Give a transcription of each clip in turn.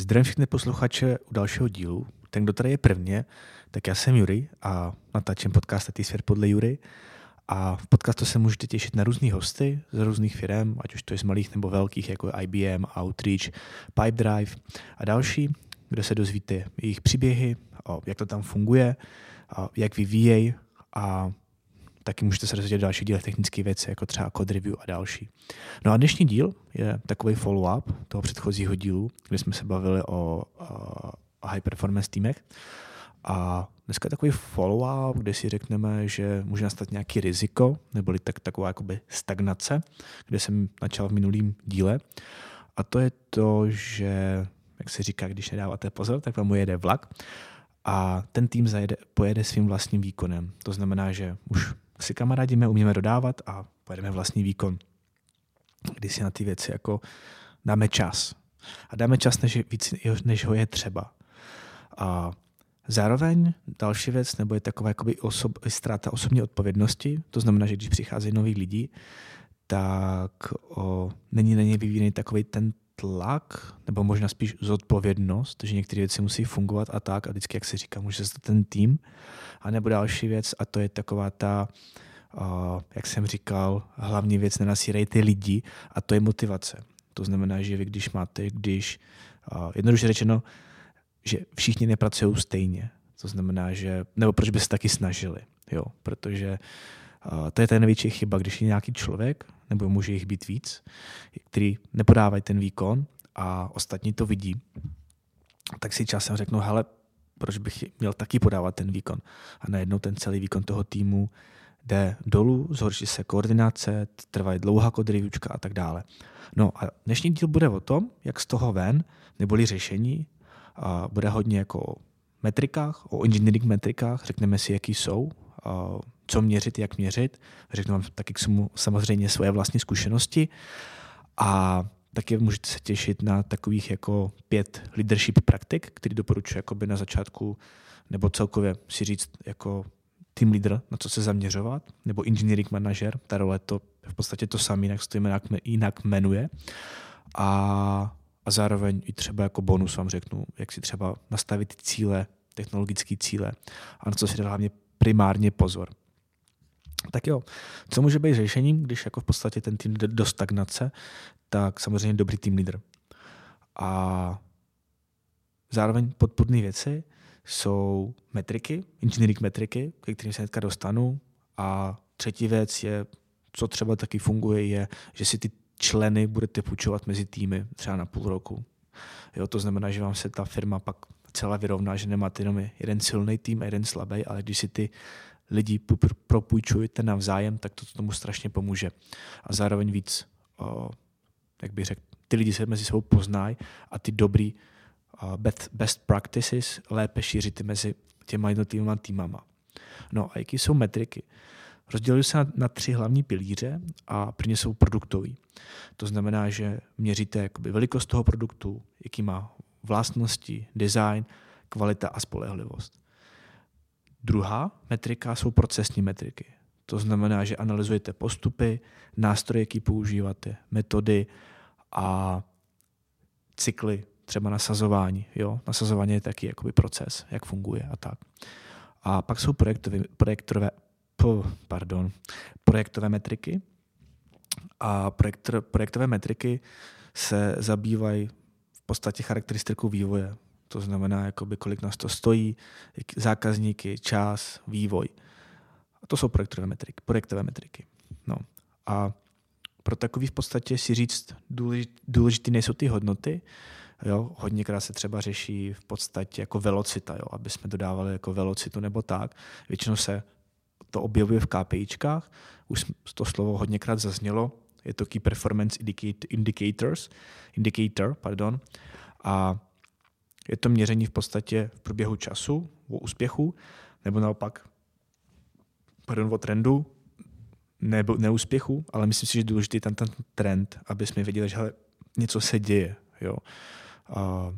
Zdravím všechny posluchače u dalšího dílu. Ten, kdo tady je prvně, tak já jsem Jury a natáčím podcast Tý svět podle Jury. A v podcastu se můžete těšit na různý hosty z různých firm, ať už to je z malých nebo velkých, jako IBM, Outreach, Pipedrive a další, kde se dozvíte jejich příběhy, jak to tam funguje, jak vyvíjejí a taky můžete se dozvědět další dílech technické věci, jako třeba code review a další. No a dnešní díl je takový follow-up toho předchozího dílu, kde jsme se bavili o, o high performance týmech. A dneska je takový follow-up, kde si řekneme, že může nastat nějaký riziko, neboli tak, taková jakoby stagnace, kde jsem načal v minulém díle. A to je to, že, jak se říká, když nedáváte pozor, tak vám ujede vlak a ten tým zajede, pojede svým vlastním výkonem. To znamená, že už si kamarádíme, umíme dodávat a pojedeme vlastní výkon. Kdy si na ty věci jako dáme čas. A dáme čas, než, víc, než ho je třeba. A zároveň další věc, nebo je taková jakoby osob, ztráta osobní odpovědnosti, to znamená, že když přicházejí noví lidi, tak o, není na ně vyvíjený takový ten tlak, nebo možná spíš zodpovědnost, že některé věci musí fungovat a tak, a vždycky, jak se říká, může se ten tým. A nebo další věc, a to je taková ta, uh, jak jsem říkal, hlavní věc, nenasírejte lidi, a to je motivace. To znamená, že vy, když máte, když, uh, jednoduše řečeno, že všichni nepracují stejně. To znamená, že, nebo proč by se taky snažili, jo, protože uh, to je ta největší chyba, když je nějaký člověk, nebo může jich být víc, který nepodávají ten výkon a ostatní to vidí, tak si časem řeknou, hele, proč bych měl taky podávat ten výkon. A najednou ten celý výkon toho týmu jde dolů, zhorší se koordinace, trvají dlouhá kodrivička a tak dále. No a dnešní díl bude o tom, jak z toho ven, neboli řešení, a bude hodně jako o metrikách, o engineering metrikách, řekneme si, jaký jsou, co měřit, jak měřit. Řeknu vám taky k tomu samozřejmě svoje vlastní zkušenosti a taky můžete se těšit na takových jako pět leadership praktik, který doporučuji jakoby na začátku nebo celkově si říct jako team leader, na co se zaměřovat, nebo engineering manager, ta role to v podstatě to samé, jinak se to jinak, jinak jmenuje. A, a zároveň i třeba jako bonus vám řeknu, jak si třeba nastavit cíle, technologické cíle a na co si dát hlavně primárně pozor. Tak jo, co může být řešením, když jako v podstatě ten tým jde do stagnace, tak samozřejmě dobrý tým leader. A zároveň podpůrné věci jsou metriky, engineering metriky, ke kterým se hnedka dostanu. A třetí věc je, co třeba taky funguje, je, že si ty členy budete půjčovat mezi týmy třeba na půl roku. Jo, to znamená, že vám se ta firma pak celá vyrovná, že nemáte jenom jeden silný tým a jeden slabý, ale když si ty lidi propůjčujete navzájem, tak to tomu strašně pomůže. A zároveň víc, o, jak bych řekl, ty lidi se mezi sebou poznají a ty dobrý best practices lépe šířit mezi těma jednotlivými týmama. No a jaký jsou metriky? Rozdělují se na, na tři hlavní pilíře a prvně jsou produktový. To znamená, že měříte jakoby velikost toho produktu, jaký má vlastnosti, design, kvalita a spolehlivost. Druhá metrika jsou procesní metriky. To znamená, že analyzujete postupy, nástroje, jaký používáte, metody a cykly, třeba nasazování. Jo? Nasazování je taky jakoby proces, jak funguje a tak. A pak jsou projektové, projektové, pardon, projektové metriky. A projektor, projektové metriky se zabývají v podstatě charakteristikou vývoje. To znamená, jakoby, kolik nás to stojí, zákazníky, čas, vývoj. A to jsou projektové metriky. Projektové metriky. No. A pro takový v podstatě si říct, důležité nejsou ty hodnoty, Jo, hodněkrát se třeba řeší v podstatě jako velocita, jo, aby jsme dodávali jako velocitu nebo tak. Většinou se to objevuje v KPIčkách, už to slovo hodněkrát zaznělo, je to Key Performance Indicators, Indicator, pardon, a je to měření v podstatě v průběhu času o úspěchu, nebo naopak pardon, o trendu, nebo neúspěchu, ale myslím si, že je důležitý ten, ten trend, aby jsme věděli, že hele, něco se děje. Jo. A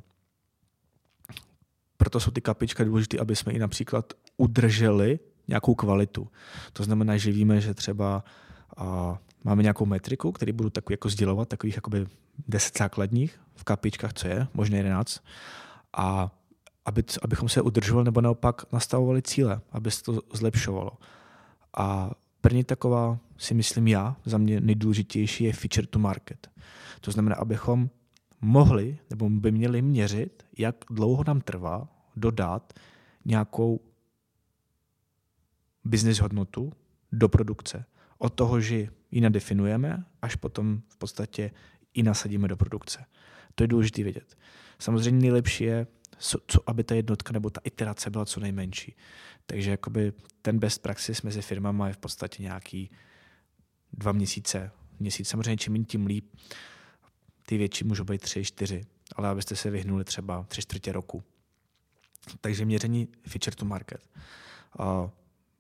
proto jsou ty kapička důležité, aby jsme i například udrželi nějakou kvalitu. To znamená, že víme, že třeba a máme nějakou metriku, který budu takový jako sdělovat, takových jakoby 10 základních v kapičkách, co je, možná 11. A aby, abychom se udržovali nebo naopak nastavovali cíle, aby se to zlepšovalo. A první taková, si myslím já, za mě nejdůležitější je feature to market. To znamená, abychom mohli nebo by měli měřit, jak dlouho nám trvá dodat nějakou business hodnotu do produkce. Od toho, že ji nadefinujeme, až potom v podstatě ji nasadíme do produkce. To je důležité vědět. Samozřejmě nejlepší je, co, aby ta jednotka nebo ta iterace byla co nejmenší. Takže jakoby ten best praxis mezi firmama je v podstatě nějaký dva měsíce. Měsíc samozřejmě čím méně, tím líp. Ty větší můžou být tři, čtyři, ale abyste se vyhnuli třeba tři čtvrtě roku. Takže měření feature to market.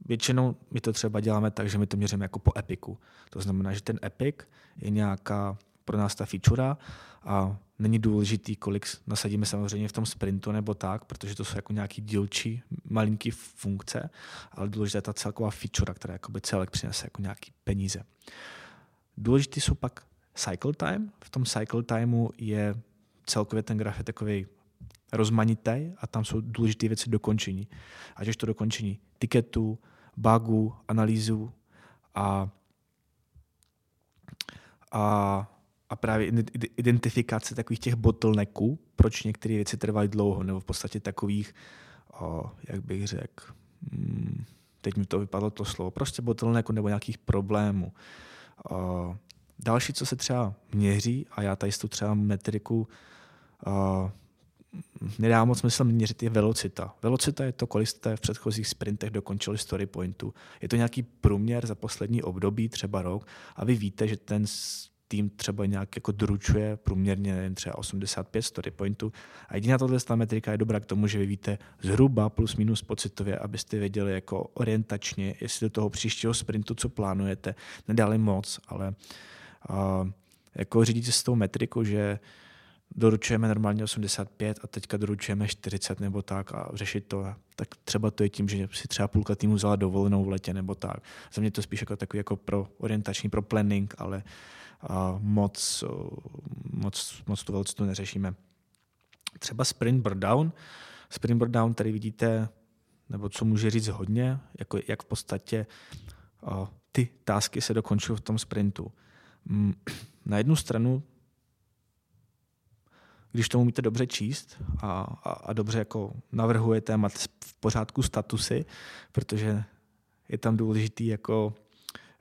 Většinou my to třeba děláme tak, že my to měříme jako po epiku. To znamená, že ten epic je nějaká pro nás ta feature a není důležitý, kolik nasadíme samozřejmě v tom sprintu nebo tak, protože to jsou jako nějaký dílčí malinký funkce, ale důležitá je ta celková feature, která jakoby celek přinese jako nějaký peníze. Důležitý jsou pak cycle time. V tom cycle timeu je celkově ten graf je takový rozmanitý a tam jsou důležité věci dokončení. Ať už to dokončení tiketu, bugu, analýzu a, a, a právě identifikace takových těch bottlenecků, proč některé věci trvají dlouho, nebo v podstatě takových, o, jak bych řekl, hmm, teď mi to vypadlo to slovo, prostě bottlenecku nebo nějakých problémů. O, další, co se třeba měří, a já tady tu třeba metriku o, nedá moc smysl měřit, je velocita. Velocita je to, kolik jste v předchozích sprintech dokončili story pointu. Je to nějaký průměr za poslední období, třeba rok, a vy víte, že ten tým třeba nějak jako doručuje průměrně jen třeba 85 story pointů. A jediná tato metrika je dobrá k tomu, že vy víte zhruba plus minus pocitově, abyste věděli jako orientačně, jestli do toho příštího sprintu, co plánujete, nedali moc, ale uh, jako řídit se s tou metrikou, že doručujeme normálně 85 a teďka doručujeme 40 nebo tak a řešit to, tak třeba to je tím, že si třeba půlka týmu vzala dovolenou v letě nebo tak. Za mě to spíš jako takový jako pro orientační, pro planning, ale a moc, moc, moc tu velcitu neřešíme. Třeba sprint burn Sprint burn tady vidíte, nebo co může říct hodně, jako jak v podstatě ty tásky se dokončují v tom sprintu. Mm, na jednu stranu když to umíte dobře číst a, a, a dobře jako navrhujete, máte v pořádku statusy, protože je tam důležitý jako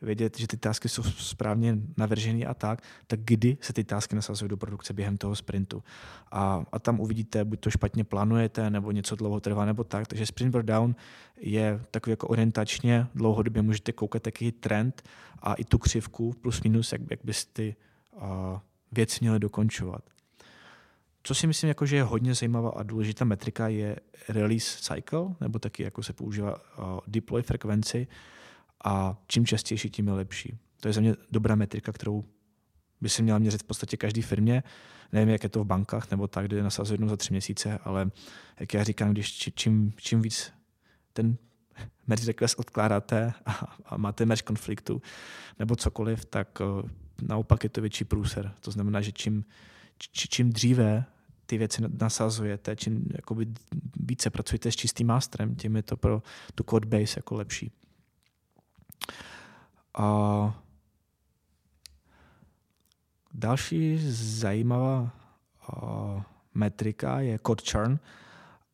vědět, že ty tásky jsou správně navržené a tak, tak kdy se ty tásky nasazují do produkce během toho sprintu. A, a tam uvidíte, buď to špatně plánujete, nebo něco dlouho trvá, nebo tak. Takže sprint down je takový jako orientačně, dlouhodobě můžete koukat jaký trend a i tu křivku plus minus, jak, jak byste ty uh, věci měli dokončovat. Co si myslím, jako, že je hodně zajímavá a důležitá metrika, je release cycle, nebo taky jako se používá uh, deploy frekvenci a čím častější, tím je lepší. To je za mě dobrá metrika, kterou by si měla měřit v podstatě každý firmě. Nevím, jak je to v bankách nebo tak, kde nasazuje jednou za tři měsíce, ale jak já říkám, když čím, čím víc ten merge request odkládáte a, a máte merge konfliktu nebo cokoliv, tak uh, naopak je to větší průser. To znamená, že čím, či, čím dříve ty věci nasazujete, čím jakoby více pracujete s čistým masterem, tím je to pro tu code base jako lepší. A další zajímavá metrika je code churn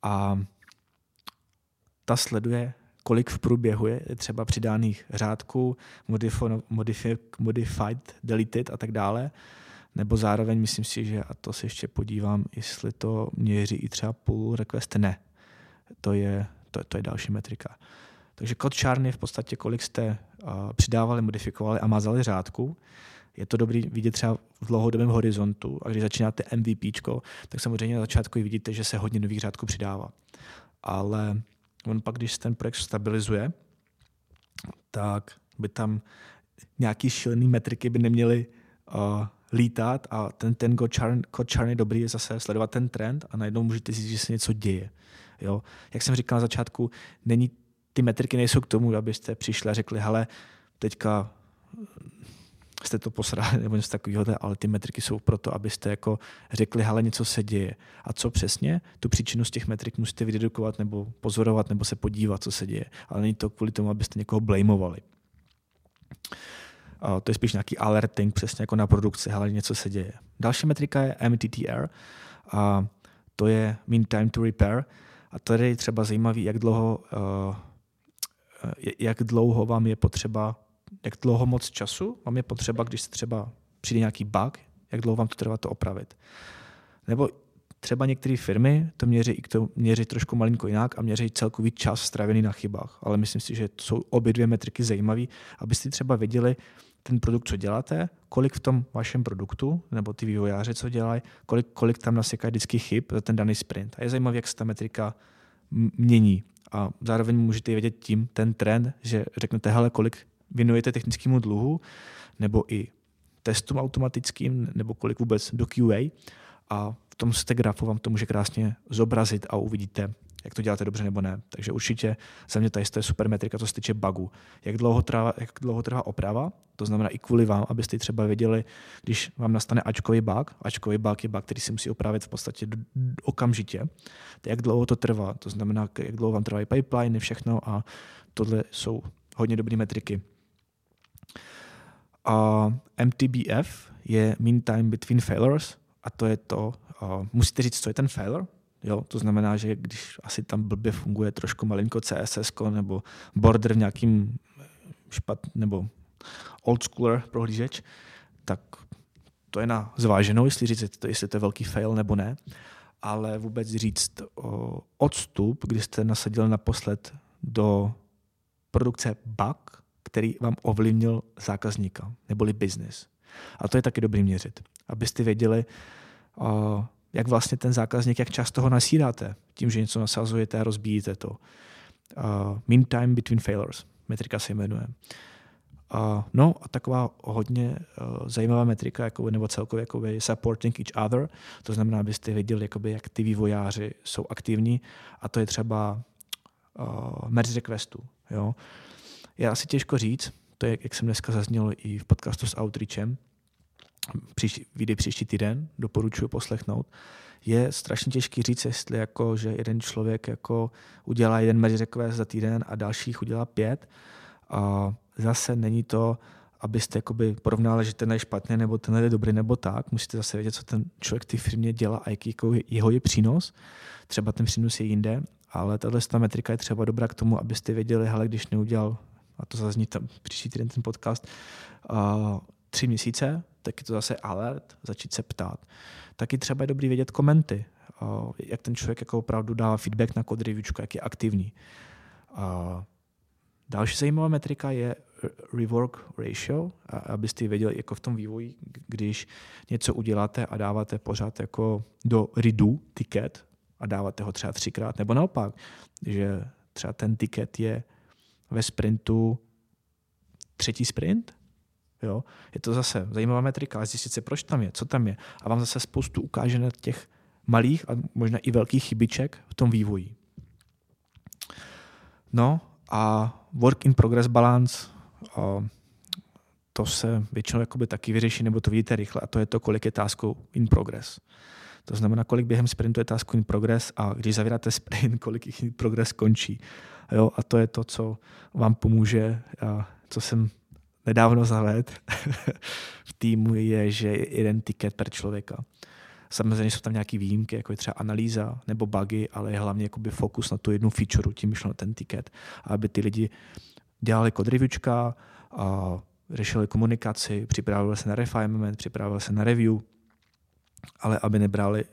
a ta sleduje, kolik v průběhu je třeba přidaných řádků, modified, modified, deleted a tak dále nebo zároveň myslím si, že, a to se ještě podívám, jestli to měří i třeba pull request, ne. To je, to, to je další metrika. Takže kod čárny je v podstatě, kolik jste uh, přidávali, modifikovali a mazali řádku. Je to dobrý vidět třeba v dlouhodobém horizontu a když začínáte MVP, tak samozřejmě na začátku vidíte, že se hodně nových řádků přidává. Ale on pak, když ten projekt stabilizuje, tak by tam nějaký šílený metriky by neměly uh, lítat a ten, ten code churn je dobrý je zase sledovat ten trend a najednou můžete zjistit, že se něco děje. Jo? Jak jsem říkal na začátku, není, ty metriky nejsou k tomu, abyste přišli a řekli, hele, teďka jste to posrali nebo něco takového, ale ty metriky jsou proto, abyste jako řekli, hele, něco se děje. A co přesně? Tu příčinu z těch metrik musíte vydedukovat nebo pozorovat nebo se podívat, co se děje. Ale není to kvůli tomu, abyste někoho blamovali. To je spíš nějaký alerting, přesně jako na produkci, hele, něco se děje. Další metrika je MTTR, a to je Mean Time to Repair. A tady je třeba zajímavý, jak dlouho, uh, jak dlouho vám je potřeba, jak dlouho moc času vám je potřeba, když se třeba přijde nějaký bug, jak dlouho vám to trvá to opravit. Nebo třeba některé firmy to měří, i to měří trošku malinko jinak a měří celkový čas stravený na chybách. Ale myslím si, že jsou obě dvě metriky zajímavé, abyste třeba věděli, ten produkt, co děláte, kolik v tom vašem produktu, nebo ty vývojáři, co dělají, kolik, kolik tam nasekají vždycky chyb za ten daný sprint. A je zajímavé, jak se ta metrika mění. A zároveň můžete vědět tím ten trend, že řeknete, hele, kolik věnujete technickému dluhu, nebo i testům automatickým, nebo kolik vůbec do QA. A tom z grafu vám to může krásně zobrazit a uvidíte, jak to děláte dobře nebo ne. Takže určitě za mě tady je super metrika, co se týče bugu. Jak dlouho, trvá, jak dlouho trvá oprava, to znamená i kvůli vám, abyste třeba věděli, když vám nastane ačkový bug, ačkový bug je bug, který si musí opravit v podstatě okamžitě, tak jak dlouho to trvá, to znamená, jak dlouho vám trvají pipeline, všechno a tohle jsou hodně dobré metriky. A MTBF je Mean Time Between Failures a to je to, uh, musíte říct, co je ten failure, Jo, to znamená, že když asi tam blbě funguje trošku malinko CSS nebo border v nějakým špat, nebo old schooler prohlížeč, tak to je na zváženou, jestli říct, jestli to je velký fail nebo ne, ale vůbec říct o odstup, kdy jste nasadil naposled do produkce bug, který vám ovlivnil zákazníka, neboli business. A to je taky dobrý měřit, abyste věděli, jak vlastně ten zákazník, jak často ho nasíráte, tím, že něco nasazujete a rozbíjíte to. Mean time between failures, metrika se jmenuje. No a taková hodně uh, zajímavá metrika, jako, nebo celkově jakoby supporting each other, to znamená, abyste věděli, jakoby, jak ty vývojáři jsou aktivní a to je třeba uh, merge requestu. Jo? Je asi těžko říct, to je, jak jsem dneska zazněl i v podcastu s Outreachem, příští, vyjde příští týden, doporučuji poslechnout, je strašně těžký říct, jestli jako, že jeden člověk jako udělá jeden merge request za týden a dalších udělá pět. A zase není to, abyste jakoby porovnali, že ten je špatný nebo ten je dobrý nebo tak. Musíte zase vědět, co ten člověk té firmě dělá a jaký jako jeho je přínos. Třeba ten přínos je jinde, ale tahle metrika je třeba dobrá k tomu, abyste věděli, hele, když neudělal, a to zazní tam příští týden ten podcast, uh, tři měsíce, tak je to zase alert, začít se ptát. Taky třeba je dobrý vědět komenty, jak ten člověk jako opravdu dává feedback na kod reviewčku, jak je aktivní. Další zajímavá metrika je rework ratio, abyste věděli jako v tom vývoji, když něco uděláte a dáváte pořád jako do redo ticket a dáváte ho třeba třikrát, nebo naopak, že třeba ten ticket je ve sprintu třetí sprint Jo? Je to zase zajímavá metrika, ale zjistit si, proč tam je, co tam je. A vám zase spoustu ukáže na těch malých a možná i velkých chybiček v tom vývoji. No a work in progress balance, to se většinou jakoby taky vyřeší, nebo to vidíte rychle, a to je to, kolik je taskou in progress. To znamená, kolik během sprintu je tasku in progress a když zavíráte sprint, kolik jich in progress končí. Jo, a to je to, co vám pomůže, a co jsem nedávno zaved v týmu je, že je jeden tiket per člověka. Samozřejmě jsou tam nějaké výjimky, jako je třeba analýza nebo bugy, ale je hlavně jakoby fokus na tu jednu feature, tím myšleno ten tiket, aby ty lidi dělali kod a řešili komunikaci, připravili se na refinement, připravili se na review, ale aby nebrali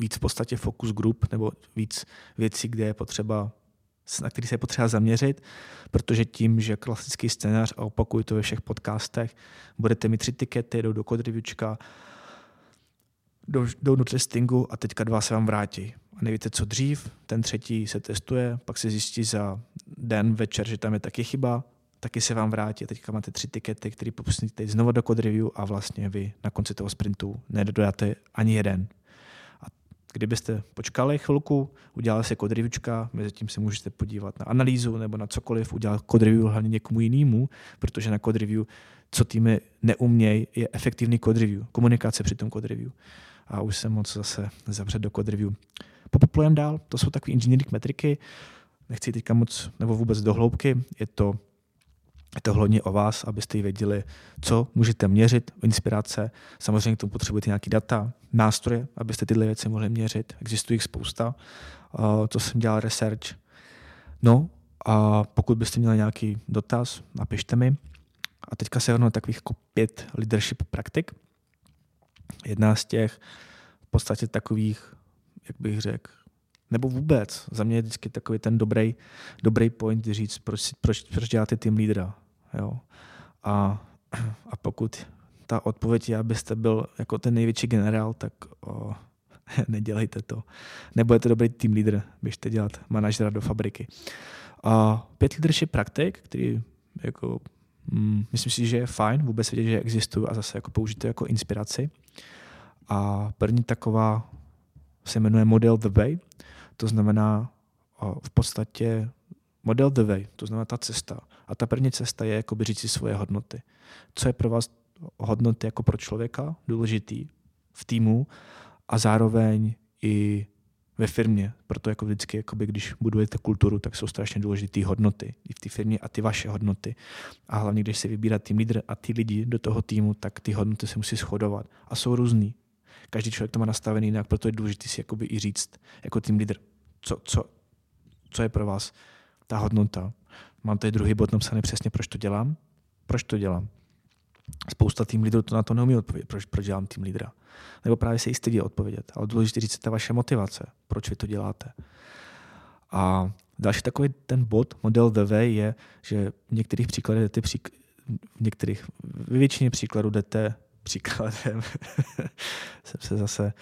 víc v podstatě focus group nebo víc věcí, kde je potřeba na který se je potřeba zaměřit, protože tím, že klasický scénář, a opakuju to ve všech podcastech, budete mít tři tikety, jdou do code reviewčka, jdou do testingu a teďka dva se vám vrátí. A nevíte, co dřív, ten třetí se testuje, pak se zjistí za den, večer, že tam je taky chyba, taky se vám vrátí. Teďka máte tři tikety, které popustíte znovu do code review a vlastně vy na konci toho sprintu nedodáte ani jeden. Kdybyste počkali chvilku, udělali si kod reviewčka, mezi tím si můžete podívat na analýzu nebo na cokoliv, udělat kod review hlavně někomu jinému, protože na kod review, co týmy neumějí, je efektivní kod review, komunikace při tom kod review. A už jsem moc zase zavřet do kod review. Popoplujeme dál, to jsou takové engineering metriky, nechci teďka moc nebo vůbec do hloubky, je to je to hlavně o vás, abyste věděli, co můžete měřit, inspirace. Samozřejmě k tomu potřebujete nějaký data, nástroje, abyste tyhle věci mohli měřit. Existuje jich spousta. To jsem dělal research. No a pokud byste měli nějaký dotaz, napište mi. A teďka se rovnou takových jako pět leadership praktik. Jedna z těch v podstatě takových, jak bych řekl, nebo vůbec. Za mě je vždycky takový ten dobrý, dobrý point říct, proč, proč, proč děláte tým lídra. Jo? A, a pokud ta odpověď je, abyste byl jako ten největší generál, tak o, nedělejte to. Nebudete dobrý tým lídr, běžte dělat manažera do fabriky. A pět leadership praktik, který jako, mm, myslím si, že je fajn vůbec vědět, že existují a zase jako použít to jako inspiraci. A první taková se jmenuje model The Way. To znamená v podstatě model The Way, to znamená ta cesta. A ta první cesta je jako říct si svoje hodnoty. Co je pro vás hodnoty jako pro člověka důležitý v týmu a zároveň i ve firmě. Proto jako vždycky, jakoby, když budujete kulturu, tak jsou strašně důležité hodnoty i v té firmě a ty vaše hodnoty. A hlavně, když se vybírá tým lídr a ty lidi do toho týmu, tak ty hodnoty se musí shodovat. A jsou různý. Každý člověk to má nastavený jinak, proto je důležité si jakoby i říct jako tým lídr, co, co, co je pro vás ta hodnota. Mám tady druhý bod napsaný přesně, proč to dělám. Proč to dělám? Spousta tým lídrů to na to neumí odpovědět, proč, proč dělám tým lídra. Nebo právě se jí stydí odpovědět. Ale důležité říct ta vaše motivace, proč vy to děláte. A další takový ten bod, model VV, je, že v některých příkladech jdete přík- v některých, ve většině příkladů jdete příkladem, jsem se zase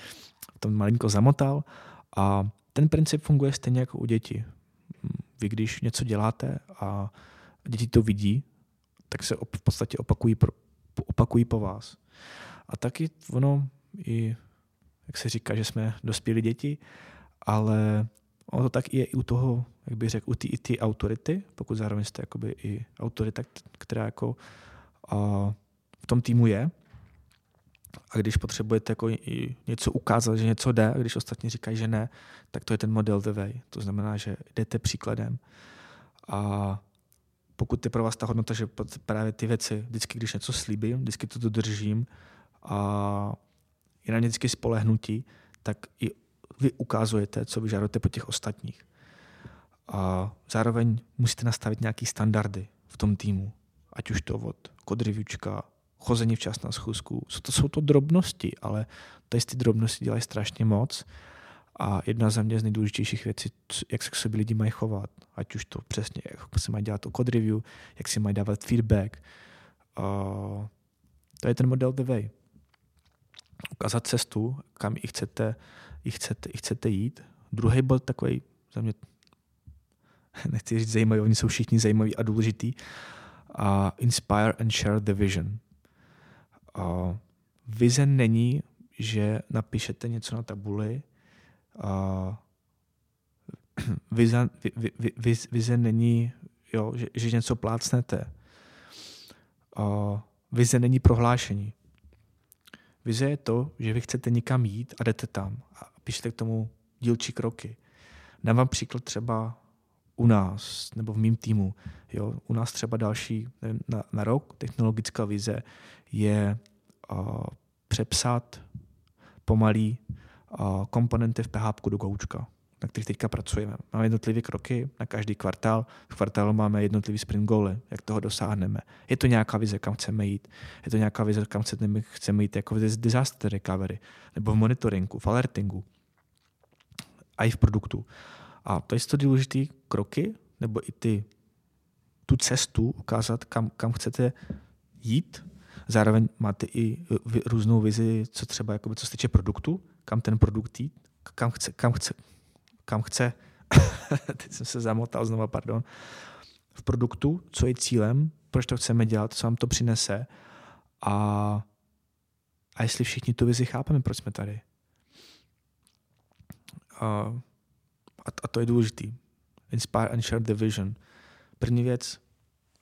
v tom malinko zamotal a ten princip funguje stejně jako u dětí. Vy když něco děláte a děti to vidí, tak se v podstatě opakují, pro, opakují po vás. A taky ono i, jak se říká, že jsme dospělí děti, ale ono to tak je i u toho, jak bych řekl, u ty, i ty autority, pokud zároveň jste jakoby i autorita, která jako a, v tom týmu je, a když potřebujete jako něco ukázat, že něco jde, a když ostatní říkají, že ne, tak to je ten model the way. To znamená, že jdete příkladem. A pokud je pro vás ta hodnota, že právě ty věci, vždycky, když něco slíbím, vždycky to dodržím a je na ně vždycky spolehnutí, tak i vy ukazujete, co vyžadujete po těch ostatních. A zároveň musíte nastavit nějaké standardy v tom týmu, ať už to od kod reviewčka, chození včas na schůzku. To jsou to drobnosti, ale tady ty drobnosti dělají strašně moc. A jedna za mě z nejdůležitějších věcí, jak se k sobě lidi mají chovat. Ať už to přesně, jak se mají dělat to code review, jak si mají dávat feedback. Uh, to je ten model the way. Ukázat cestu, kam i chcete, i chcete, i chcete jít. Druhý bod takový, za mě, nechci říct zajímavý, oni jsou všichni zajímaví a důležitý. Uh, inspire and share the vision. Vize není, že napíšete něco na tabuli. Uh, vize, vi, vi, vi, vize není, jo, že, že něco plácnete. Uh, vize není prohlášení. Vize je to, že vy chcete někam jít a jdete tam a píšete k tomu dílčí kroky. Dám vám příklad třeba u nás nebo v mém týmu. Jo, u nás třeba další na, na rok technologická vize je uh, přepsat pomalý uh, komponenty v PHP do Goučka, na kterých teďka pracujeme. Máme jednotlivé kroky na každý kvartál. V kvartálu máme jednotlivý sprint goaly, jak toho dosáhneme. Je to nějaká vize, kam chceme jít. Je to nějaká vize, kam chceme, chceme jít jako v disaster recovery, nebo v monitoringu, v alertingu, a i v produktu. A to jsou důležité kroky, nebo i ty, tu cestu ukázat, kam, kam chcete jít. Zároveň máte i různou vizi, co třeba, jakoby, co se týče produktu, kam ten produkt jít, kam chce, kam chce, kam chce teď jsem se zamotal znova, pardon, v produktu, co je cílem, proč to chceme dělat, co vám to přinese a, a jestli všichni tu vizi chápeme, proč jsme tady. A, a to je důležitý. Inspire and share the vision. První věc,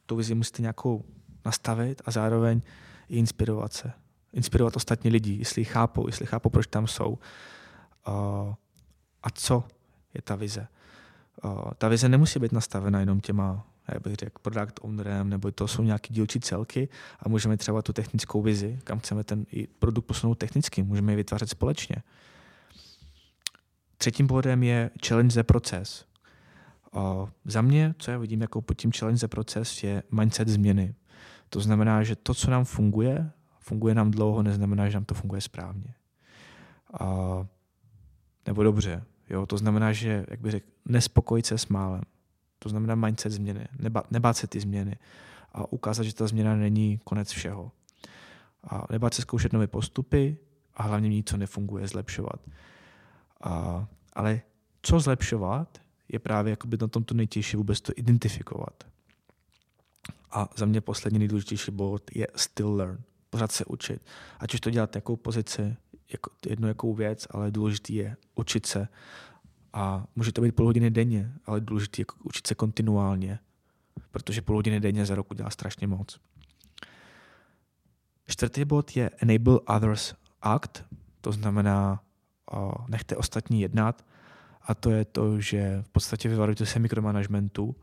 tu vizi musíte nějakou nastavit a zároveň i inspirovat se. Inspirovat ostatní lidi, jestli chápou, jestli chápou, proč tam jsou. Uh, a co je ta vize. Uh, ta vize nemusí být nastavena jenom těma, jak bych řekl, product ownerem, nebo to jsou nějaké dílčí celky a můžeme třeba tu technickou vizi, kam chceme ten produkt posunout technicky, můžeme ji vytvářet společně. Třetím bodem je challenge the proces. Uh, za mě, co já vidím jako pod tím challenge the proces, je mindset změny. To znamená, že to, co nám funguje, funguje nám dlouho, neznamená, že nám to funguje správně. Uh, nebo dobře. Jo? To znamená, že, jak bych řekl, nespokojit se s málem. To znamená mindset změny, neba, nebát se ty změny a ukázat, že ta změna není konec všeho. A nebát se zkoušet nové postupy a hlavně mít, co nefunguje, zlepšovat. A, ale co zlepšovat, je právě jakoby na tom to nejtěžší vůbec to identifikovat. A za mě poslední nejdůležitější bod je still learn. Pořád se učit. Ať už to dělat jakou pozici, jako, jednu jakou věc, ale důležitý je učit se. A může to být půl hodiny denně, ale důležité je učit se kontinuálně, protože půl hodiny denně za rok udělá strašně moc. Čtvrtý bod je Enable Others Act, to znamená nechte ostatní jednat a to je to, že v podstatě vyvarujte se mikromanagementu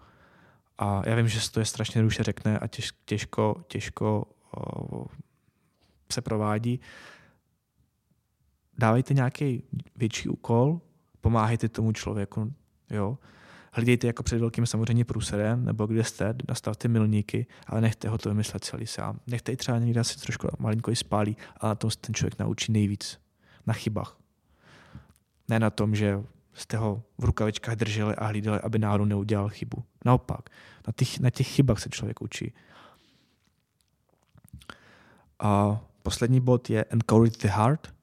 a já vím, že to je strašně ruše řekne a těž, těžko, těžko se provádí, dávejte nějaký větší úkol, pomáhejte tomu člověku, jo. Hledejte jako před velkým samozřejmě průserem, nebo kde jste, nastavte milníky, ale nechte ho to vymyslet celý sám. Nechte třeba někde si trošku malinko i spálí, ale na tom se ten člověk naučí nejvíc. Na chybách. Ne na tom, že jste ho v rukavičkách drželi a hlídali, aby náhodou neudělal chybu. Naopak, na těch, na těch chybách se člověk učí. A poslední bod je encourage the heart,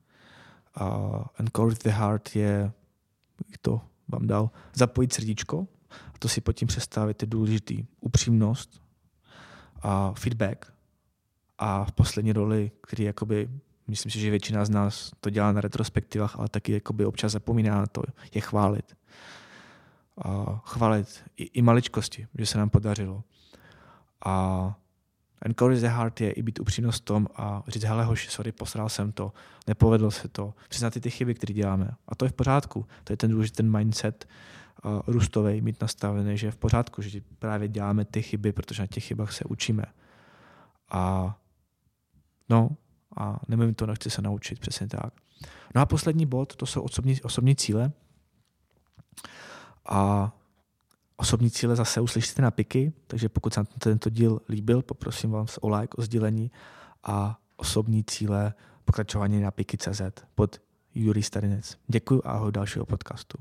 a Encourage the Heart je, jak to vám dal, zapojit srdíčko. A to si pod tím představit důležitý. Upřímnost a feedback. A v poslední roli, který jakoby, myslím si, že většina z nás to dělá na retrospektivách, ale taky jakoby občas zapomíná na to, je chválit. A chválit i, i maličkosti, že se nám podařilo. A Encourage the heart je i být upřímnost tom a říct, hele hoši, sorry, posral jsem to, nepovedlo se to, přiznat ty, ty chyby, které děláme. A to je v pořádku. To je ten důležitý ten mindset uh, růstový, mít nastavený, že je v pořádku, že právě děláme ty chyby, protože na těch chybách se učíme. A no, a nemím to, nechci se naučit, přesně tak. No a poslední bod, to jsou osobní, osobní cíle. A Osobní cíle zase uslyšíte na piky, takže pokud se tento díl líbil, poprosím vás o like, o sdílení a osobní cíle pokračování na piky.cz pod Jurij Starinec. Děkuji a ahoj dalšího podcastu.